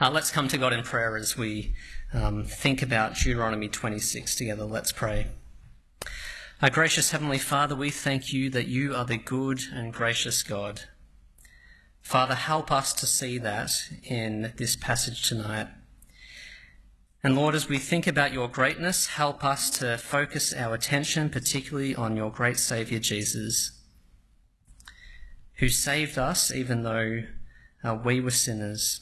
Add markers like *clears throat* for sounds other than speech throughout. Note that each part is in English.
Uh, let's come to God in prayer as we um, think about Deuteronomy 26 together. Let's pray. Our gracious Heavenly Father, we thank you that you are the good and gracious God. Father, help us to see that in this passage tonight. And Lord, as we think about your greatness, help us to focus our attention particularly on your great Saviour Jesus, who saved us even though uh, we were sinners.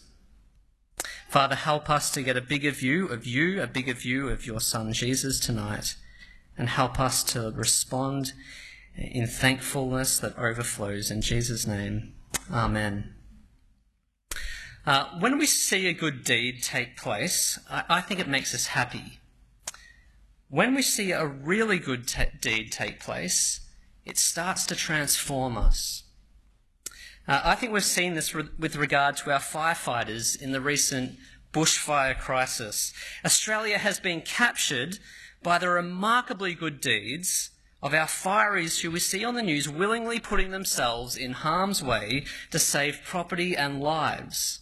Father, help us to get a bigger view of you, a bigger view of your Son Jesus tonight, and help us to respond in thankfulness that overflows. In Jesus' name, Amen. Uh, when we see a good deed take place, I, I, think it makes us happy. When we see a really good t- deed take place, it starts to transform us. Uh, I think we've seen this re- with regard to our firefighters in the recent bushfire crisis. Australia has been captured by the remarkably good deeds of our fireys who we see on the news willingly putting themselves in harm's way to save property and lives.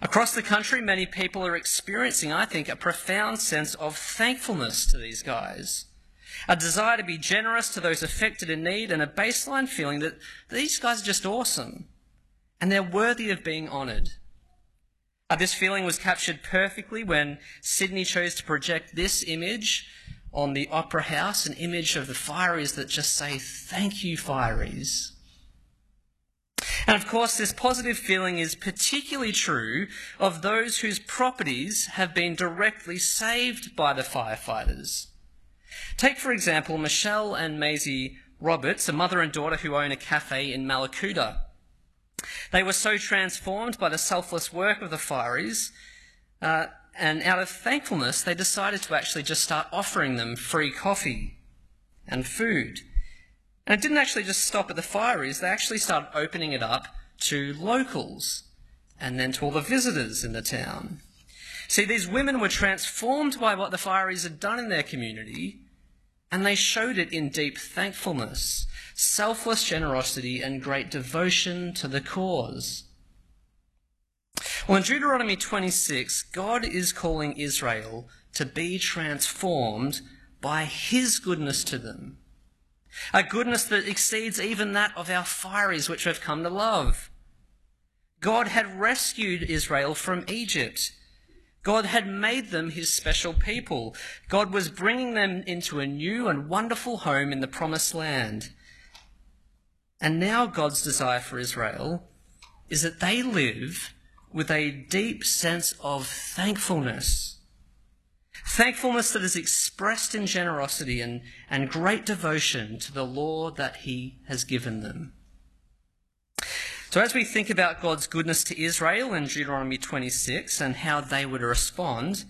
Across the country, many people are experiencing, I think, a profound sense of thankfulness to these guys a desire to be generous to those affected in need, and a baseline feeling that these guys are just awesome and they're worthy of being honoured. Uh, this feeling was captured perfectly when Sydney chose to project this image on the Opera House, an image of the fireys that just say, Thank you, fireys. And of course, this positive feeling is particularly true of those whose properties have been directly saved by the firefighters. Take, for example, Michelle and Maisie Roberts, a mother and daughter who own a cafe in Mallacoota. They were so transformed by the selfless work of the fireys, uh, and out of thankfulness, they decided to actually just start offering them free coffee and food. And it didn't actually just stop at the fireys, they actually started opening it up to locals and then to all the visitors in the town. See, these women were transformed by what the fireys had done in their community, and they showed it in deep thankfulness, selfless generosity, and great devotion to the cause. Well, in Deuteronomy 26, God is calling Israel to be transformed by his goodness to them. A goodness that exceeds even that of our fireys, which we've come to love. God had rescued Israel from Egypt. God had made them his special people. God was bringing them into a new and wonderful home in the promised land. And now God's desire for Israel is that they live with a deep sense of thankfulness. Thankfulness that is expressed in generosity and, and great devotion to the law that he has given them. So, as we think about God's goodness to Israel in Deuteronomy 26 and how they would respond,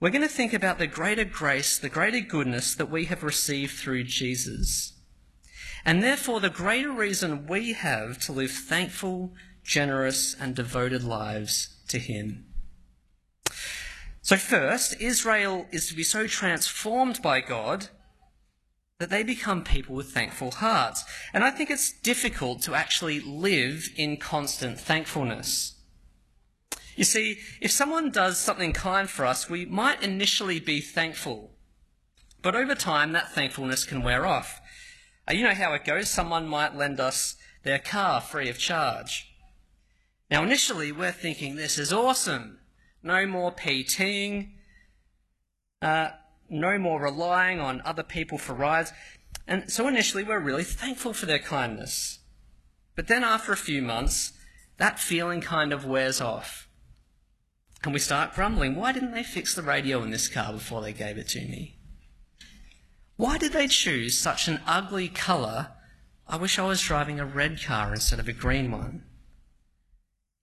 we're going to think about the greater grace, the greater goodness that we have received through Jesus. And therefore, the greater reason we have to live thankful, generous, and devoted lives to Him. So, first, Israel is to be so transformed by God that they become people with thankful hearts. And I think it's difficult to actually live in constant thankfulness. You see, if someone does something kind for us, we might initially be thankful. But over time, that thankfulness can wear off. Uh, you know how it goes. Someone might lend us their car free of charge. Now, initially, we're thinking this is awesome. No more PTing. Uh, no more relying on other people for rides. And so initially, we're really thankful for their kindness. But then after a few months, that feeling kind of wears off. And we start grumbling why didn't they fix the radio in this car before they gave it to me? Why did they choose such an ugly colour? I wish I was driving a red car instead of a green one.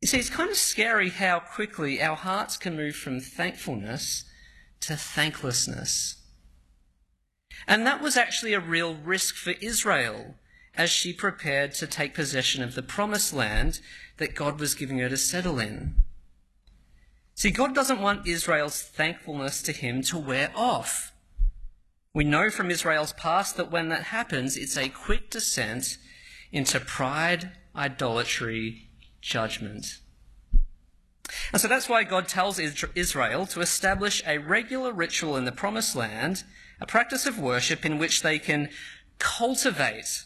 You see, it's kind of scary how quickly our hearts can move from thankfulness to thanklessness. And that was actually a real risk for Israel as she prepared to take possession of the promised land that God was giving her to settle in. See, God doesn't want Israel's thankfulness to Him to wear off. We know from Israel's past that when that happens, it's a quick descent into pride, idolatry, judgment. And so that's why God tells Israel to establish a regular ritual in the promised land, a practice of worship in which they can cultivate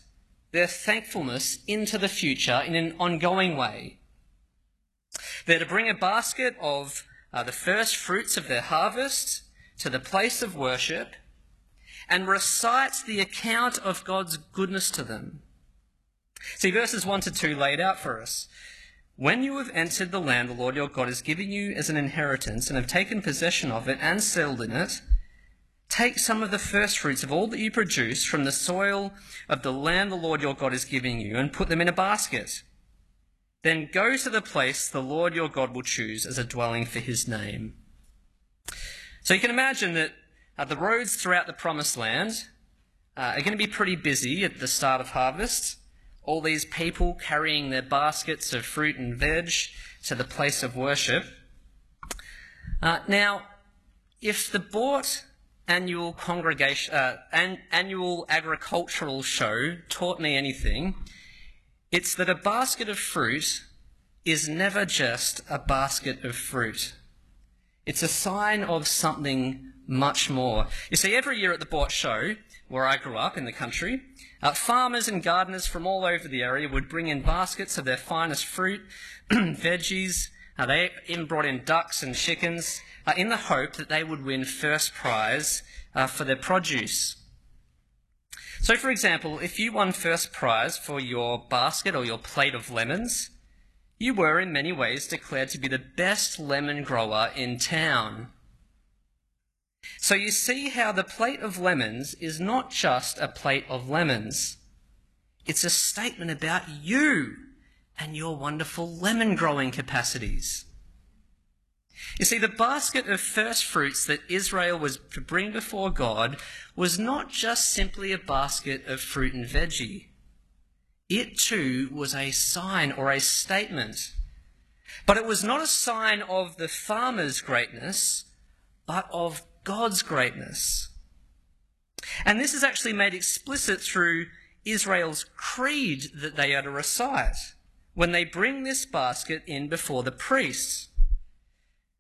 their thankfulness into the future in an ongoing way. They're to bring a basket of uh, the first fruits of their harvest to the place of worship and recite the account of God's goodness to them. See, verses 1 to 2 laid out for us. When you have entered the land the Lord your God is giving you as an inheritance and have taken possession of it and settled in it, take some of the first fruits of all that you produce from the soil of the land the Lord your God is giving you and put them in a basket. Then go to the place the Lord your God will choose as a dwelling for his name. So you can imagine that uh, the roads throughout the promised land uh, are going to be pretty busy at the start of harvest all these people carrying their baskets of fruit and veg to the place of worship. Uh, now, if the Boort annual congregation uh, an, annual agricultural show taught me anything, it's that a basket of fruit is never just a basket of fruit. It's a sign of something much more. You see, every year at the Boort show, where I grew up in the country, uh, farmers and gardeners from all over the area would bring in baskets of their finest fruit, *clears throat* veggies. Uh, they even brought in ducks and chickens uh, in the hope that they would win first prize uh, for their produce. So, for example, if you won first prize for your basket or your plate of lemons, you were in many ways declared to be the best lemon grower in town. So you see how the plate of lemons is not just a plate of lemons. It's a statement about you and your wonderful lemon growing capacities. You see, the basket of first fruits that Israel was to bring before God was not just simply a basket of fruit and veggie. It too was a sign or a statement. But it was not a sign of the farmer's greatness, but of God's greatness. And this is actually made explicit through Israel's creed that they are to recite when they bring this basket in before the priests.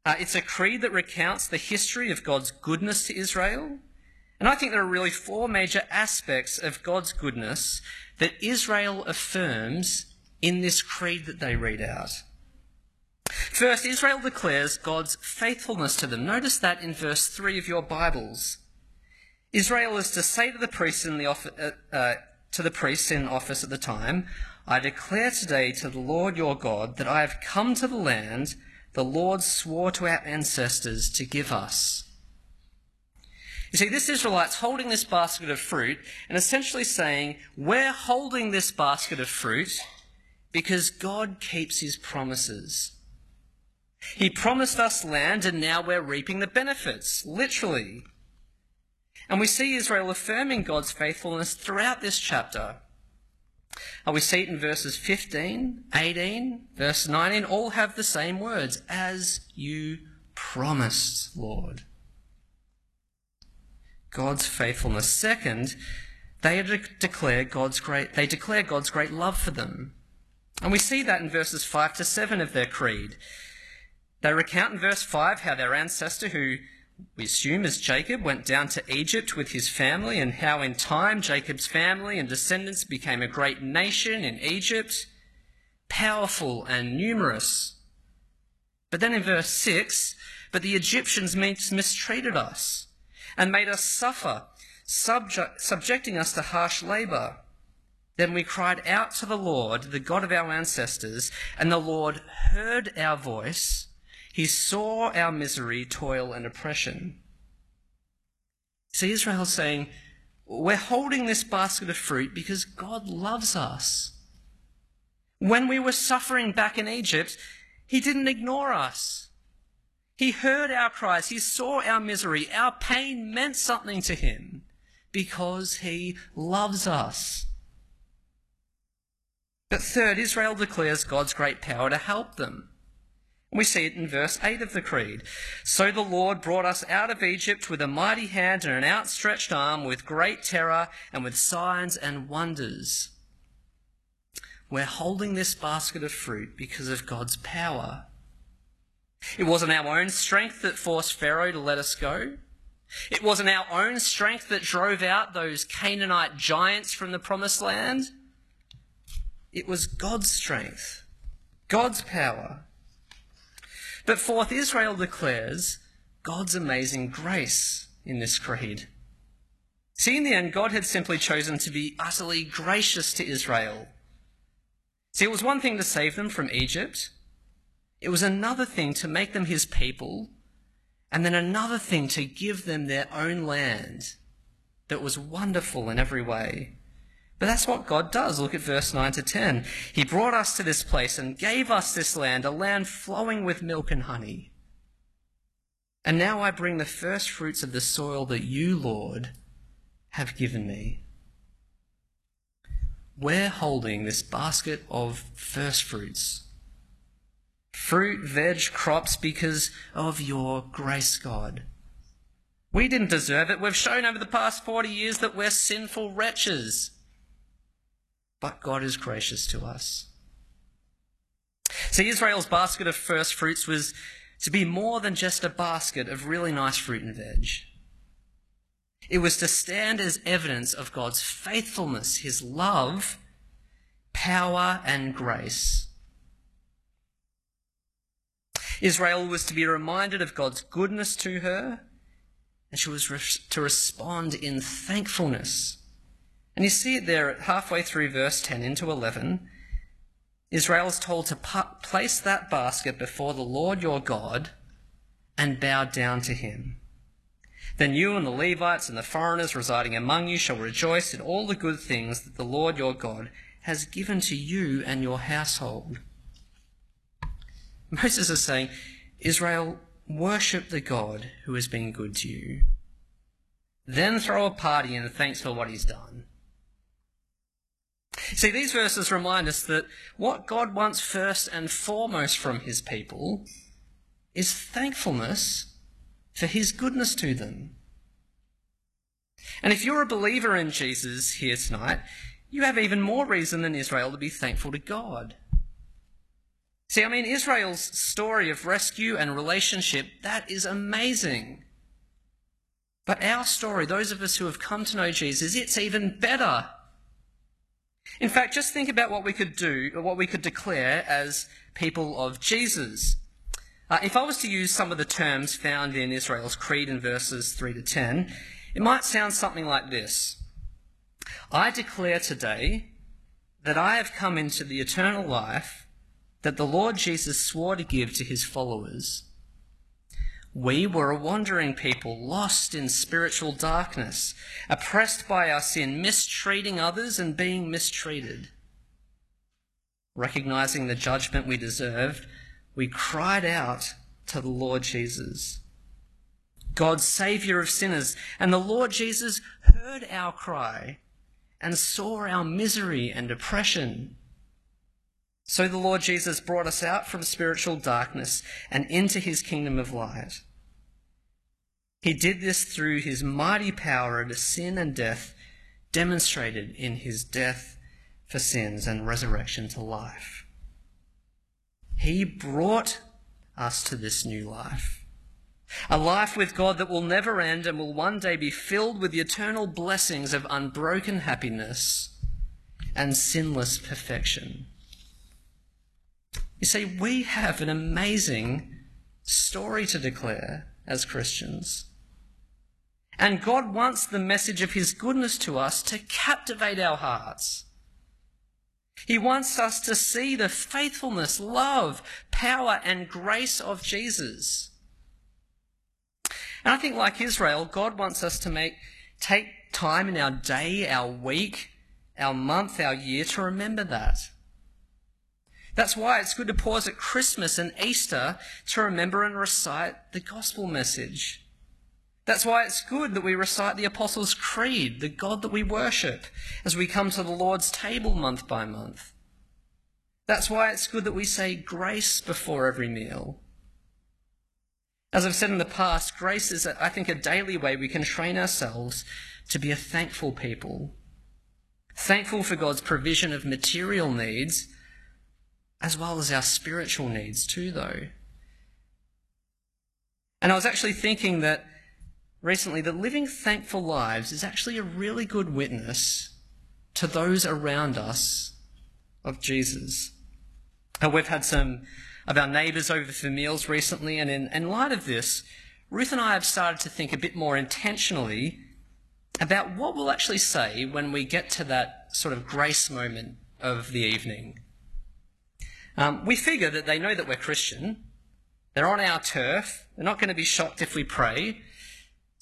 Uh, it's a creed that recounts the history of God's goodness to Israel. And I think there are really four major aspects of God's goodness that Israel affirms in this creed that they read out. First, Israel declares God's faithfulness to them. Notice that in verse 3 of your Bibles. Israel is to say to the priests in the office, uh, uh, to the priests in office at the time, I declare today to the Lord your God that I have come to the land the Lord swore to our ancestors to give us. You see, this Israelite's holding this basket of fruit and essentially saying, We're holding this basket of fruit because God keeps his promises. He promised us land, and now we're reaping the benefits, literally. And we see Israel affirming God's faithfulness throughout this chapter. And we see it in verses 15, 18, verse 19, all have the same words, as you promised, Lord. God's faithfulness. Second, they declare God's great, they declare God's great love for them. And we see that in verses 5 to 7 of their creed. They recount in verse 5 how their ancestor, who we assume is Jacob, went down to Egypt with his family, and how in time Jacob's family and descendants became a great nation in Egypt, powerful and numerous. But then in verse 6, but the Egyptians mistreated us and made us suffer, subject, subjecting us to harsh labor. Then we cried out to the Lord, the God of our ancestors, and the Lord heard our voice he saw our misery, toil, and oppression. See, Israel's saying, We're holding this basket of fruit because God loves us. When we were suffering back in Egypt, He didn't ignore us. He heard our cries. He saw our misery. Our pain meant something to Him because He loves us. But third, Israel declares God's great power to help them. We see it in verse 8 of the Creed. So the Lord brought us out of Egypt with a mighty hand and an outstretched arm, with great terror and with signs and wonders. We're holding this basket of fruit because of God's power. It wasn't our own strength that forced Pharaoh to let us go. It wasn't our own strength that drove out those Canaanite giants from the promised land. It was God's strength, God's power. But fourth, Israel declares God's amazing grace in this creed. See, in the end, God had simply chosen to be utterly gracious to Israel. See, it was one thing to save them from Egypt, it was another thing to make them his people, and then another thing to give them their own land that was wonderful in every way. But that's what God does. Look at verse 9 to 10. He brought us to this place and gave us this land, a land flowing with milk and honey. And now I bring the first fruits of the soil that you, Lord, have given me. We're holding this basket of first fruits fruit, veg, crops because of your grace, God. We didn't deserve it. We've shown over the past 40 years that we're sinful wretches. But God is gracious to us. See, Israel's basket of first fruits was to be more than just a basket of really nice fruit and veg. It was to stand as evidence of God's faithfulness, His love, power, and grace. Israel was to be reminded of God's goodness to her, and she was to respond in thankfulness. And you see it there at halfway through verse 10 into 11. Israel is told to place that basket before the Lord your God and bow down to him. Then you and the Levites and the foreigners residing among you shall rejoice in all the good things that the Lord your God has given to you and your household. *laughs* Moses is saying, Israel, worship the God who has been good to you. Then throw a party in thanks for what he's done. See, these verses remind us that what God wants first and foremost from his people is thankfulness for his goodness to them. And if you're a believer in Jesus here tonight, you have even more reason than Israel to be thankful to God. See, I mean, Israel's story of rescue and relationship, that is amazing. But our story, those of us who have come to know Jesus, it's even better. In fact, just think about what we could do, or what we could declare as people of Jesus. Uh, if I was to use some of the terms found in Israel's creed in verses 3 to 10, it might sound something like this I declare today that I have come into the eternal life that the Lord Jesus swore to give to his followers. We were a wandering people, lost in spiritual darkness, oppressed by our sin, mistreating others and being mistreated. Recognizing the judgment we deserved, we cried out to the Lord Jesus, God, Saviour of sinners, and the Lord Jesus heard our cry and saw our misery and oppression. So the Lord Jesus brought us out from spiritual darkness and into his kingdom of light. He did this through his mighty power over sin and death, demonstrated in his death for sins and resurrection to life. He brought us to this new life. A life with God that will never end and will one day be filled with the eternal blessings of unbroken happiness and sinless perfection. You see, we have an amazing story to declare as Christians. And God wants the message of His goodness to us to captivate our hearts. He wants us to see the faithfulness, love, power, and grace of Jesus. And I think, like Israel, God wants us to make, take time in our day, our week, our month, our year to remember that. That's why it's good to pause at Christmas and Easter to remember and recite the gospel message. That's why it's good that we recite the Apostles' Creed, the God that we worship, as we come to the Lord's table month by month. That's why it's good that we say grace before every meal. As I've said in the past, grace is, I think, a daily way we can train ourselves to be a thankful people. Thankful for God's provision of material needs as well as our spiritual needs too, though. And I was actually thinking that recently that living thankful lives is actually a really good witness to those around us of Jesus. We've had some of our neighbours over for meals recently, and in, in light of this, Ruth and I have started to think a bit more intentionally about what we'll actually say when we get to that sort of grace moment of the evening. Um, we figure that they know that we're Christian, they're on our turf, they're not going to be shocked if we pray.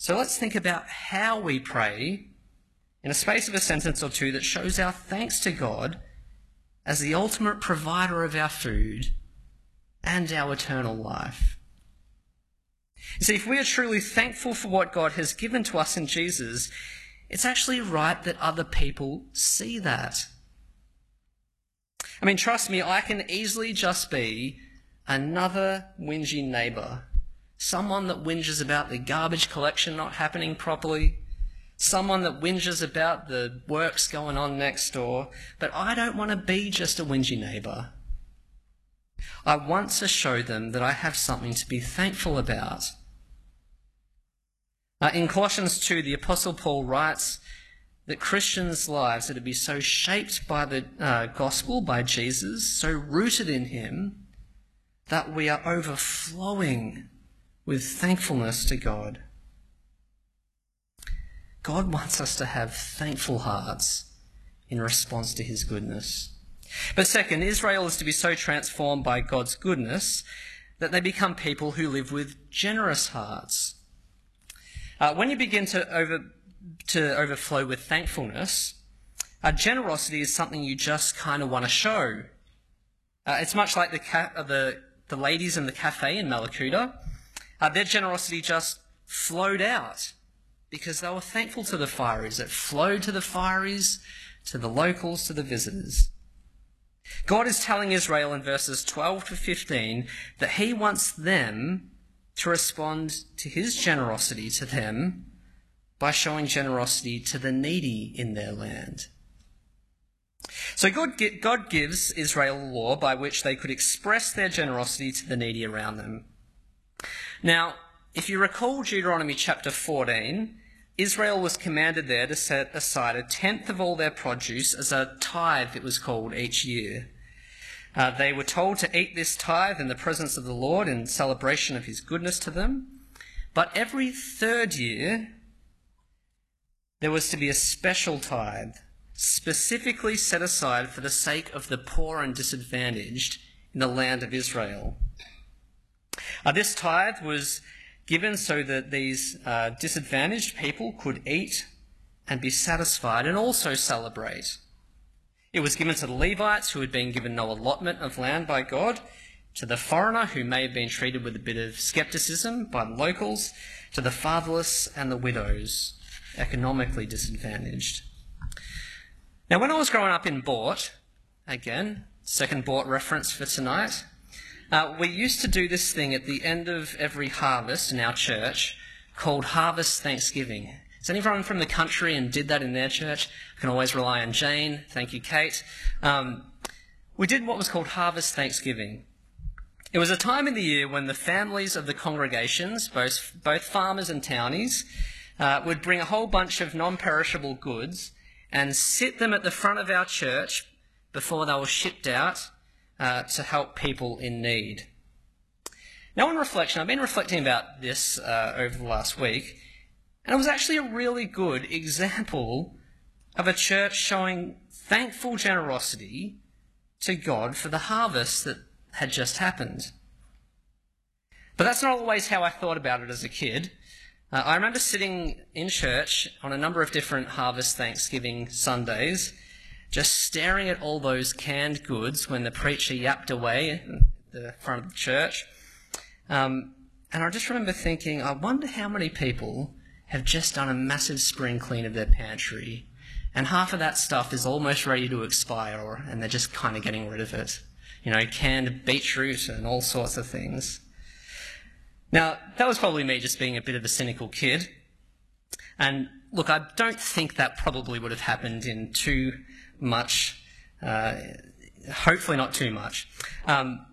So let's think about how we pray in a space of a sentence or two that shows our thanks to God as the ultimate provider of our food and our eternal life. You see, if we are truly thankful for what God has given to us in Jesus, it's actually right that other people see that. I mean, trust me, I can easily just be another whingy neighbour. Someone that whinges about the garbage collection not happening properly. Someone that whinges about the works going on next door. But I don't want to be just a whingy neighbour. I want to show them that I have something to be thankful about. Uh, in Colossians 2, the Apostle Paul writes that Christians' lives are to be so shaped by the uh, gospel, by Jesus, so rooted in Him, that we are overflowing with thankfulness to God. God wants us to have thankful hearts in response to His goodness. But second, Israel is to be so transformed by God's goodness that they become people who live with generous hearts. Uh, when you begin to, over, to overflow with thankfulness, uh, generosity is something you just kind of want to show. Uh, it's much like the, ca- the, the ladies in the cafe in Mallacoota. Uh, their generosity just flowed out because they were thankful to the fireys. It flowed to the fireys, to the locals, to the visitors. God is telling Israel in verses 12 to 15 that he wants them to respond to his generosity to them by showing generosity to the needy in their land. So God, God gives Israel a law by which they could express their generosity to the needy around them. Now, if you recall Deuteronomy chapter 14, Israel was commanded there to set aside a tenth of all their produce as a tithe, it was called, each year. Uh, they were told to eat this tithe in the presence of the Lord in celebration of his goodness to them. But every third year, there was to be a special tithe, specifically set aside for the sake of the poor and disadvantaged in the land of Israel. Uh, this tithe was given so that these uh, disadvantaged people could eat and be satisfied and also celebrate. It was given to the Levites who had been given no allotment of land by God, to the foreigner who may have been treated with a bit of skepticism by the locals, to the fatherless and the widows, economically disadvantaged. Now, when I was growing up in Boort, again, second Boort reference for tonight, uh, we used to do this thing at the end of every harvest in our church called Harvest Thanksgiving. Is anyone from the country and did that in their church? I can always rely on Jane. Thank you, Kate. Um, we did what was called Harvest Thanksgiving. It was a time in the year when the families of the congregations, both, both farmers and townies, uh, would bring a whole bunch of non perishable goods and sit them at the front of our church before they were shipped out uh, to help people in need. Now, on reflection, I've been reflecting about this uh, over the last week, and it was actually a really good example of a church showing thankful generosity to God for the harvest that had just happened. But that's not always how I thought about it as a kid. Uh, I remember sitting in church on a number of different Harvest Thanksgiving Sundays just staring at all those canned goods when the preacher yapped away at the front of the church. Um, and I just remember thinking, I wonder how many people have just done a massive spring clean of their pantry, and half of that stuff is almost ready to expire, and they're just kind of getting rid of it. You know, canned beetroot and all sorts of things. Now, that was probably me just being a bit of a cynical kid. And look, I don't think that probably would have happened in too much, uh, hopefully not too much. Um,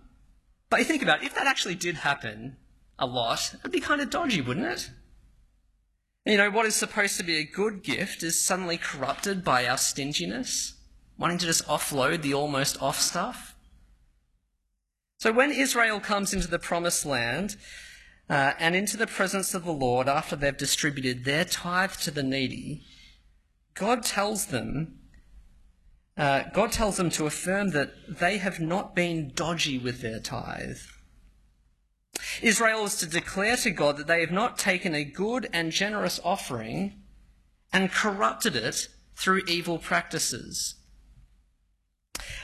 but you think about it, if that actually did happen, a lot, it'd be kind of dodgy, wouldn't it? You know, what is supposed to be a good gift is suddenly corrupted by our stinginess, wanting to just offload the almost off stuff. So when Israel comes into the promised land uh, and into the presence of the Lord after they've distributed their tithe to the needy, God tells them, uh, God tells them to affirm that they have not been dodgy with their tithe. Israel is to declare to God that they have not taken a good and generous offering and corrupted it through evil practices.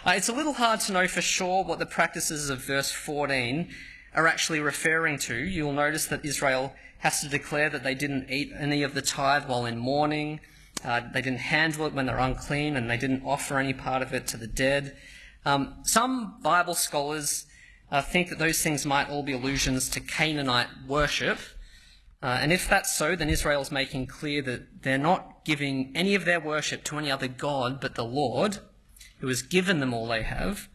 Uh, it's a little hard to know for sure what the practices of verse 14 are actually referring to. You'll notice that Israel has to declare that they didn't eat any of the tithe while in mourning, uh, they didn't handle it when they're unclean, and they didn't offer any part of it to the dead. Um, some Bible scholars uh, think that those things might all be allusions to Canaanite worship. Uh, and if that's so, then Israel's making clear that they're not giving any of their worship to any other God but the Lord, who has given them all they have.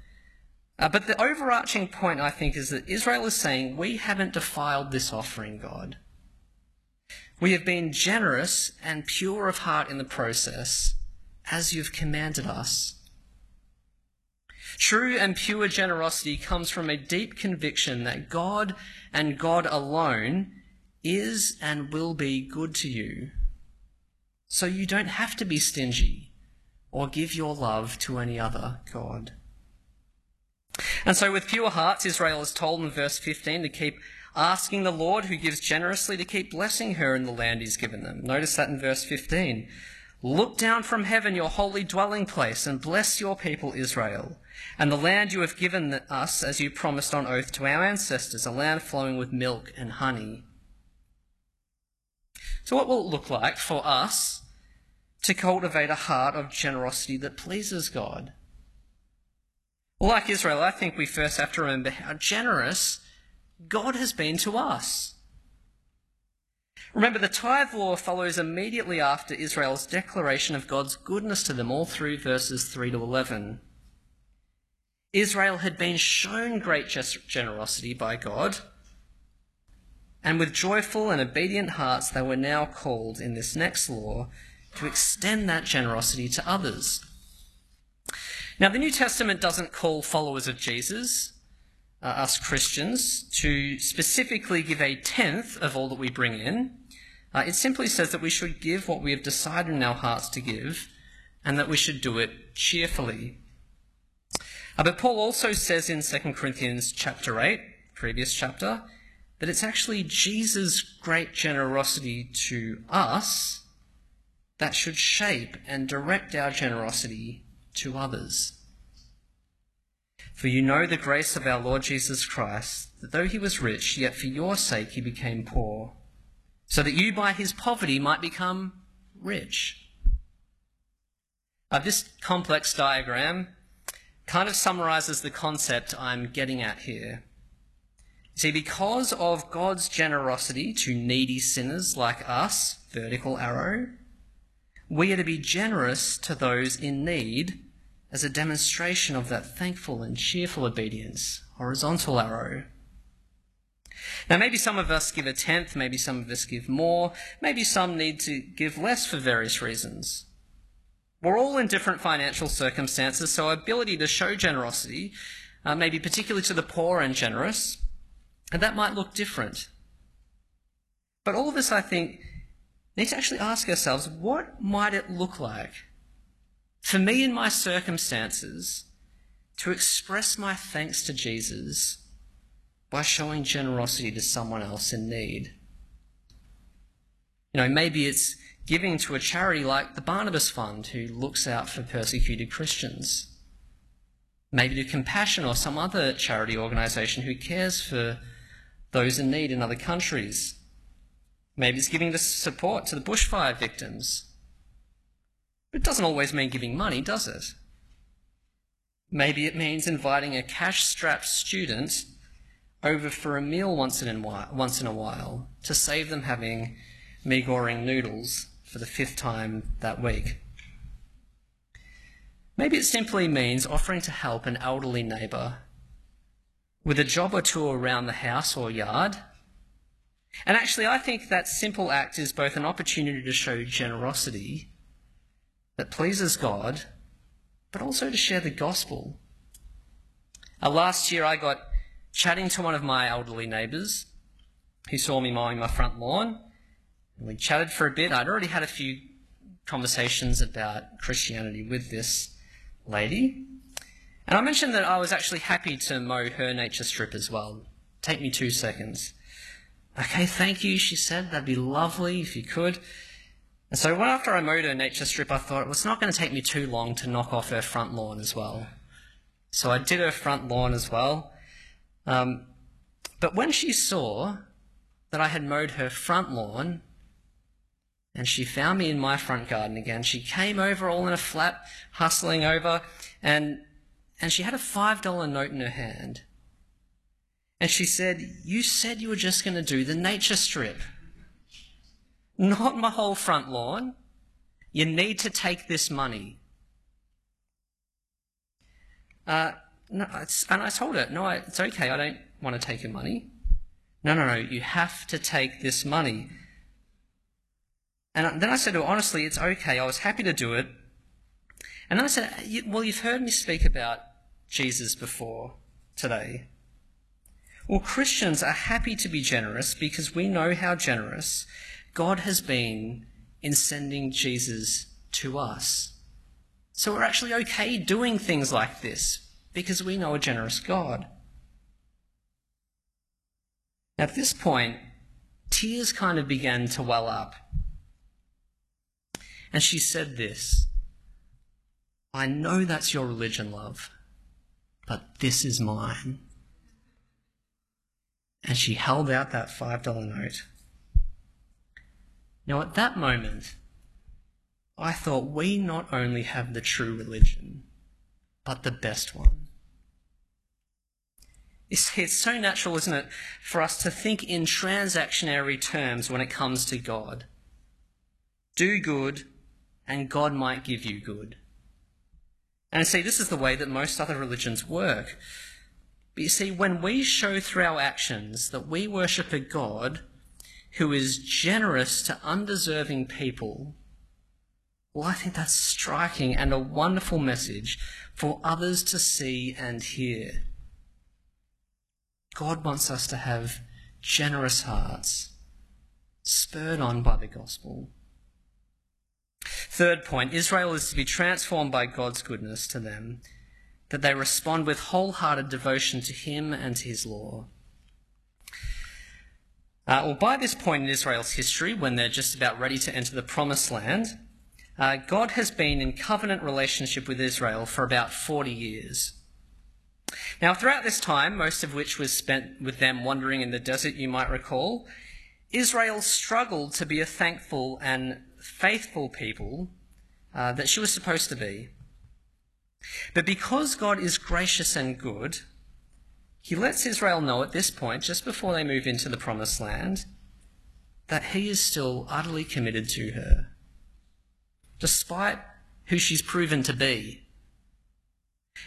Uh, but the overarching point, I think, is that Israel is saying, We haven't defiled this offering, God. We have been generous and pure of heart in the process, as you've commanded us. True and pure generosity comes from a deep conviction that God and God alone is and will be good to you. So you don't have to be stingy or give your love to any other God. And so, with pure hearts, Israel is told in verse 15 to keep asking the Lord, who gives generously, to keep blessing her in the land he's given them. Notice that in verse 15. Look down from heaven, your holy dwelling place, and bless your people Israel, and the land you have given us as you promised on oath to our ancestors, a land flowing with milk and honey. So, what will it look like for us to cultivate a heart of generosity that pleases God? Like Israel, I think we first have to remember how generous God has been to us. Remember, the tithe law follows immediately after Israel's declaration of God's goodness to them, all through verses 3 to 11. Israel had been shown great generosity by God, and with joyful and obedient hearts, they were now called in this next law to extend that generosity to others. Now, the New Testament doesn't call followers of Jesus, uh, us Christians, to specifically give a tenth of all that we bring in. Uh, it simply says that we should give what we have decided in our hearts to give, and that we should do it cheerfully. Uh, but Paul also says in 2 Corinthians chapter 8, previous chapter, that it's actually Jesus' great generosity to us that should shape and direct our generosity to others. For you know the grace of our Lord Jesus Christ, that though he was rich, yet for your sake he became poor so that you by his poverty might become rich. Uh, this complex diagram kind of summarizes the concept I'm getting at here. See, because of God's generosity to needy sinners like us, vertical arrow, we are to be generous to those in need as a demonstration of that thankful and cheerful obedience, horizontal arrow. Now, maybe some of us give a tenth, maybe some of us give more, maybe some need to give less for various reasons. We're all in different financial circumstances, so our ability to show generosity, uh, maybe particularly to the poor and generous, and that might look different. But all of us, I think, need to actually ask ourselves what might it look like for me in my circumstances to express my thanks to Jesus by showing generosity to someone else in need. You know, maybe it's giving to a charity like the Barnabas Fund, who looks out for persecuted Christians. Maybe to Compassion or some other charity organisation who cares for those in need in other countries. Maybe it's giving the support to the bushfire victims. It doesn't always mean giving money, does it? Maybe it means inviting a cash strapped student over for a meal once in, a while, once in a while to save them having mee goreng noodles for the fifth time that week. Maybe it simply means offering to help an elderly neighbour with a job or two around the house or yard, And actually, I think that simple act is both an opportunity to show generosity that pleases God, but also to share the gospel. Uh, last year, I got chatting to one of my elderly neighbours who saw me mowing my front lawn. And we chatted for a bit. I'd already had a few conversations about Christianity with this lady. And I mentioned that I was actually happy to mow her nature strip as well. Take me two seconds. Okay, thank you, she said. That'd be lovely if you could. And so after I mowed her nature strip, I thought, well, it's not going to take me too long to knock off her front lawn as well. So I did her front lawn as well. Um, but when she saw that I had mowed her front lawn, and she found me in my front garden again, she came over all in a flap, hustling over, and, and she had a $5 note in her hand. And she said, You said you were just going to do the nature strip, not my whole front lawn. You need to take this money. Uh, no, and I told her, No, it's okay, I don't want to take your money. No, no, no, you have to take this money. And then I said her, honestly, it's okay, I was happy to do it. And then I said, well, you've heard me speak about Jesus before today. Well, Christians are happy to be generous because we know how generous God has been in sending Jesus to us. So we're actually okay doing things like this because we know a generous God. At this point, tears kind of began to well up. And she said this I know that's your religion, love, but this is mine and she held out that $5 note. Now, at that moment, I thought we not only have the true religion, but the best one. It's, it's so natural, isn't it, for us to think in transactionary terms when it comes to God. Do good, and God might give you good. And see, this is the way that most other religions work. But you see, when we show through our actions that we worship a God who is generous to undeserving people, well, I think that's striking and a wonderful message for others to see and hear. God wants us to have generous hearts, spurred on by the gospel. Third point Israel is to be transformed by God's goodness to them that they respond with wholehearted devotion to Him and to His law. Uh, well, by this point in Israel's history, when they're just about ready to enter the Promised Land, uh, God has been in covenant relationship with Israel for about 40 years. Now, throughout this time, most of which was spent with them wandering in the desert, you might recall, Israel struggled to be a thankful and faithful people uh, that she was supposed to be. But because God is gracious and good, he lets Israel know at this point, just before they move into the promised land, that he is still utterly committed to her, despite who she's proven to be.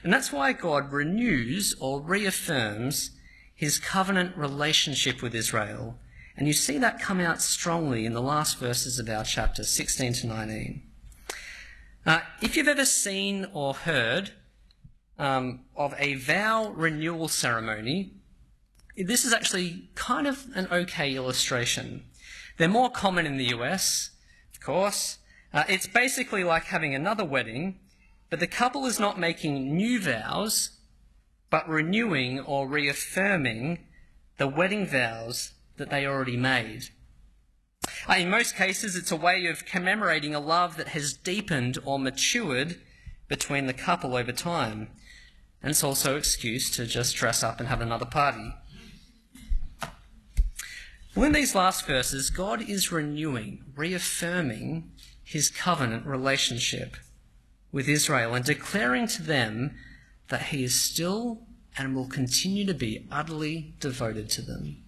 And that's why God renews or reaffirms his covenant relationship with Israel. And you see that come out strongly in the last verses of our chapter 16 to 19. Uh, if you've ever seen or heard um, of a vow renewal ceremony, this is actually kind of an okay illustration. They're more common in the US, of course. Uh, it's basically like having another wedding, but the couple is not making new vows, but renewing or reaffirming the wedding vows that they already made. Uh, in most cases, it's a way of commemorating a love that has deepened or matured between the couple over time. And it's also an excuse to just dress up and have another party. Well, in these last verses, God is renewing, reaffirming his covenant relationship with Israel and declaring to them that he is still and will continue to be utterly devoted to them.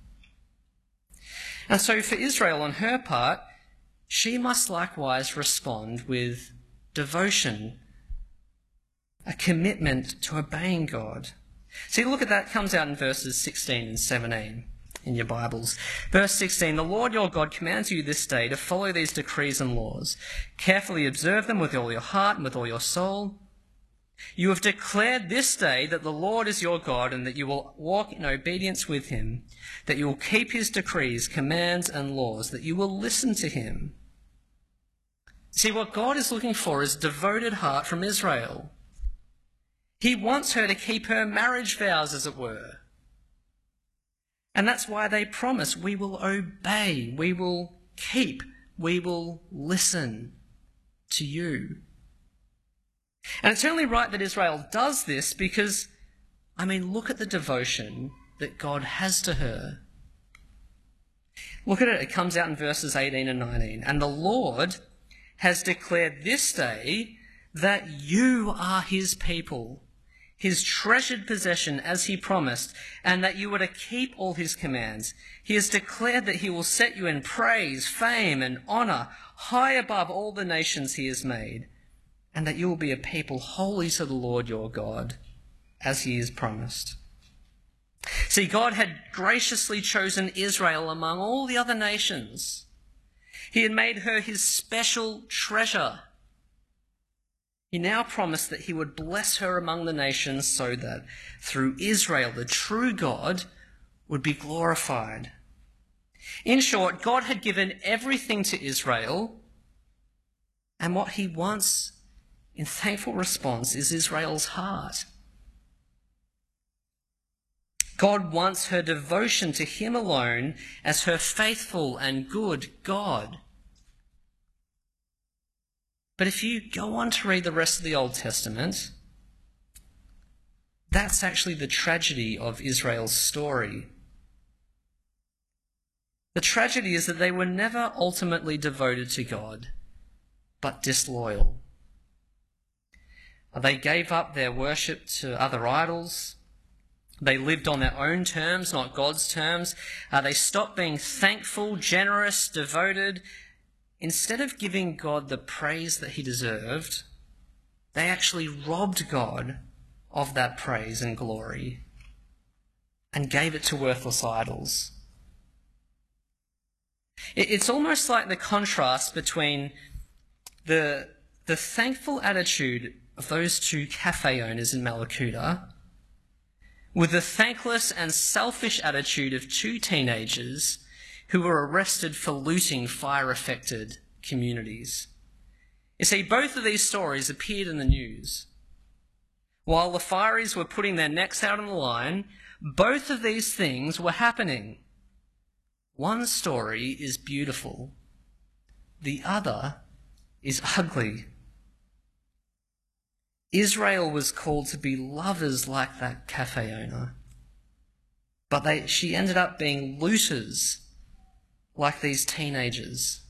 And so for Israel, on her part, she must likewise respond with devotion, a commitment to obeying God. See, look at that, comes out in verses 16 and 17. in your Bibles. Verse 16 The Lord your God commands you this day to follow these decrees and laws. Carefully observe them with all your heart and with all your soul. You have declared this day that the Lord is your God and that you will walk in obedience with him, that you will keep his decrees, commands, and laws, that you will listen to him. See, what God is looking for is a devoted heart from Israel. He wants her to keep her marriage vows, as it were. And that's why they promise we will obey, we will keep, we will listen to you. And it's only right that Israel does this because, I mean, look at the devotion that God has to her. Look at it, it comes out in verses 18 and 19. And the Lord has declared this day that you are his people his treasured possession as he promised, and that you were to keep all his commands. He has declared that he will set you in praise, fame, and honor high above all the nations he has made, and that you will be a people holy to the Lord your God, as he has promised. See, God had graciously chosen Israel among all the other nations. He had made her his special treasure he now promised that he would bless her among the nations so that through Israel, the true God would be glorified. In short, God had given everything to Israel, and what he wants in thankful response is Israel's heart. God wants her devotion to him alone as her faithful and good God. But if you go on to read the rest of the Old Testament, that's actually the tragedy of Israel's story. The tragedy is that they were never ultimately devoted to God, but disloyal. They gave up their worship to other idols. They lived on their own terms, not God's terms. Uh, they stopped being thankful, generous, devoted, instead of giving God the praise that he deserved, they actually robbed God of that praise and glory and gave it to worthless idols. It's almost like the contrast between the, the thankful attitude of those two cafe owners in Mallacoota with the thankless and selfish attitude of two teenagers who were arrested for looting fire affected communities. You see, both of these stories appeared in the news. While the fireys were putting their necks out on the line, both of these things were happening. One story is beautiful, the other is ugly. Israel was called to be lovers like that cafe owner, but they, she ended up being looters like these teenagers,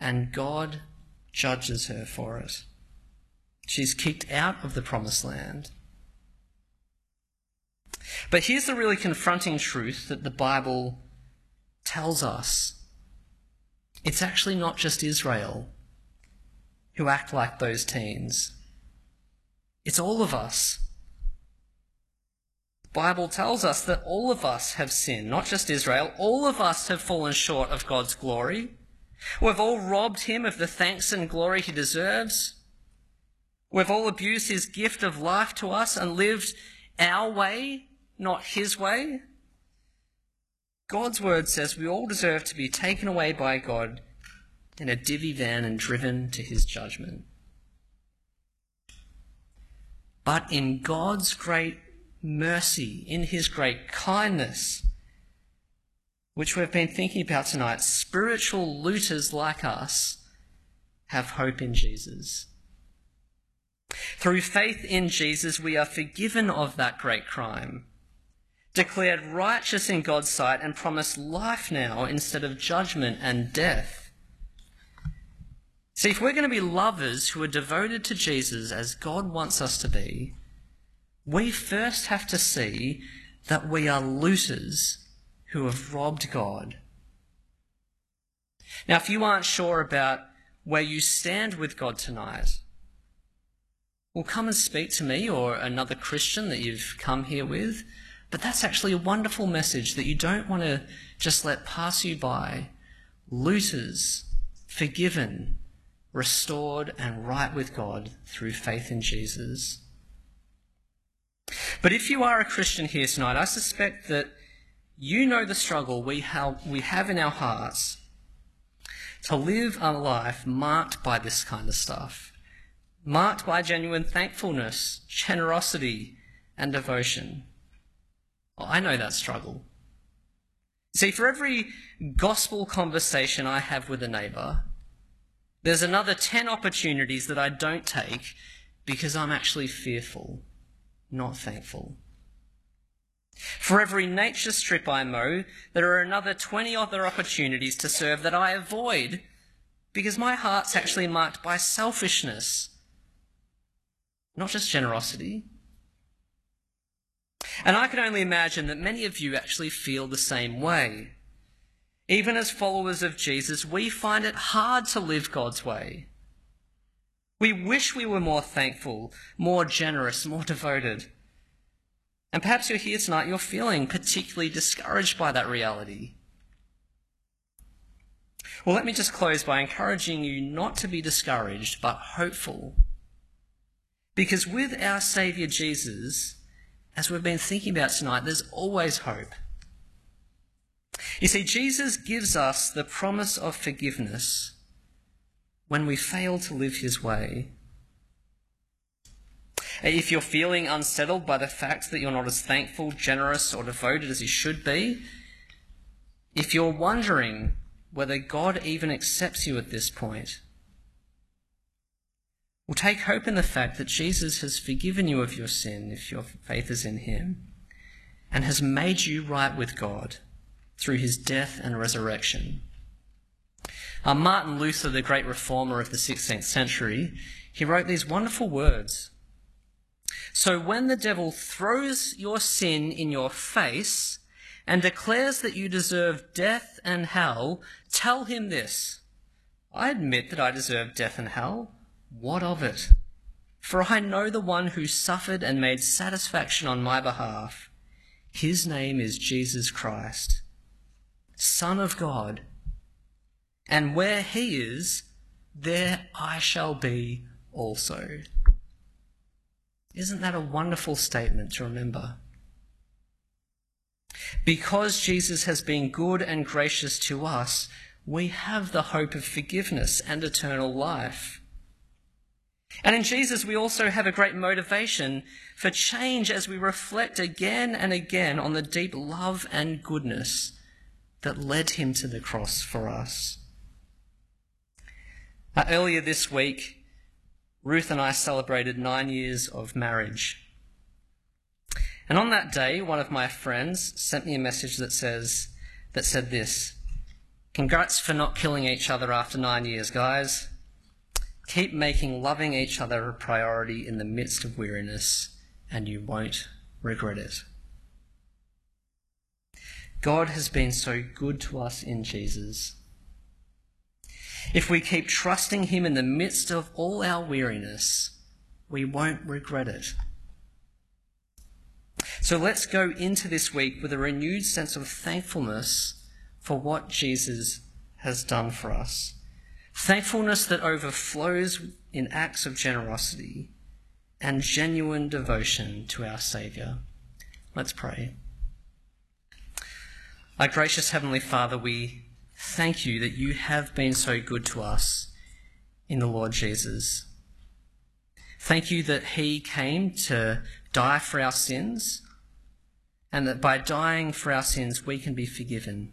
and God judges her for it. She's kicked out of the promised land. But here's the really confronting truth that the Bible tells us it's actually not just Israel who act like those teens, it's all of us. Bible tells us that all of us have sinned, not just Israel. All of us have fallen short of God's glory. We've all robbed him of the thanks and glory he deserves. We've all abused his gift of life to us and lived our way, not his way. God's word says we all deserve to be taken away by God in a divvy van and driven to his judgment. But in God's great mercy, in his great kindness, which we've been thinking about tonight, spiritual looters like us have hope in Jesus. Through faith in Jesus, we are forgiven of that great crime, declared righteous in God's sight, and promised life now instead of judgment and death. See, if we're going to be lovers who are devoted to Jesus as God wants us to be, we first have to see that we are looters who have robbed God. Now, if you aren't sure about where you stand with God tonight, well, come and speak to me or another Christian that you've come here with. But that's actually a wonderful message that you don't want to just let pass you by. Looters, forgiven, restored, and right with God through faith in Jesus. But if you are a Christian here tonight, I suspect that you know the struggle we have, we have in our hearts to live a life marked by this kind of stuff, marked by genuine thankfulness, generosity, and devotion. Well, I know that struggle. See, for every gospel conversation I have with a neighbour, there's another 10 opportunities that I don't take because I'm actually fearful, not thankful. For every nature strip I mow, there are another 20 other opportunities to serve that I avoid because my heart's actually marked by selfishness, not just generosity. And I can only imagine that many of you actually feel the same way. Even as followers of Jesus, we find it hard to live God's way. We wish we were more thankful, more generous, more devoted. And perhaps you're here tonight, you're feeling particularly discouraged by that reality. Well, let me just close by encouraging you not to be discouraged, but hopeful. Because with our Saviour Jesus, as we've been thinking about tonight, there's always hope. You see, Jesus gives us the promise of forgiveness when we fail to live his way. If you're feeling unsettled by the fact that you're not as thankful, generous, or devoted as you should be, if you're wondering whether God even accepts you at this point, well, take hope in the fact that Jesus has forgiven you of your sin if your faith is in him and has made you right with God through his death and resurrection. Uh, Martin Luther, the great reformer of the 16th century, he wrote these wonderful words. So when the devil throws your sin in your face and declares that you deserve death and hell, tell him this. I admit that I deserve death and hell. What of it? For I know the one who suffered and made satisfaction on my behalf. His name is Jesus Christ, Son of God. And where he is, there I shall be also. Isn't that a wonderful statement to remember? Because Jesus has been good and gracious to us, we have the hope of forgiveness and eternal life. And in Jesus, we also have a great motivation for change as we reflect again and again on the deep love and goodness that led him to the cross for us. Earlier this week, Ruth and I celebrated nine years of marriage. And on that day, one of my friends sent me a message that says, that said this, Congrats for not killing each other after nine years, guys. Keep making loving each other a priority in the midst of weariness, and you won't regret it. God has been so good to us in Jesus. If we keep trusting Him in the midst of all our weariness, we won't regret it. So let's go into this week with a renewed sense of thankfulness for what Jesus has done for us. Thankfulness that overflows in acts of generosity and genuine devotion to our Saviour. Let's pray. Our gracious Heavenly Father, we thank you that you have been so good to us in the Lord Jesus. Thank you that He came to die for our sins and that by dying for our sins we can be forgiven.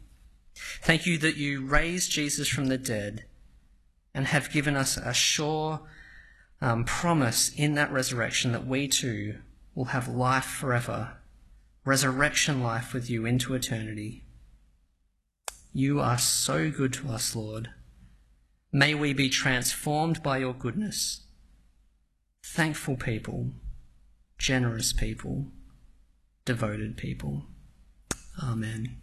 Thank you that you raised Jesus from the dead and have given us a sure um, promise in that resurrection that we too will have life forever, resurrection life with you into eternity. You are so good to us, Lord. May we be transformed by your goodness. Thankful people, generous people, devoted people. Amen.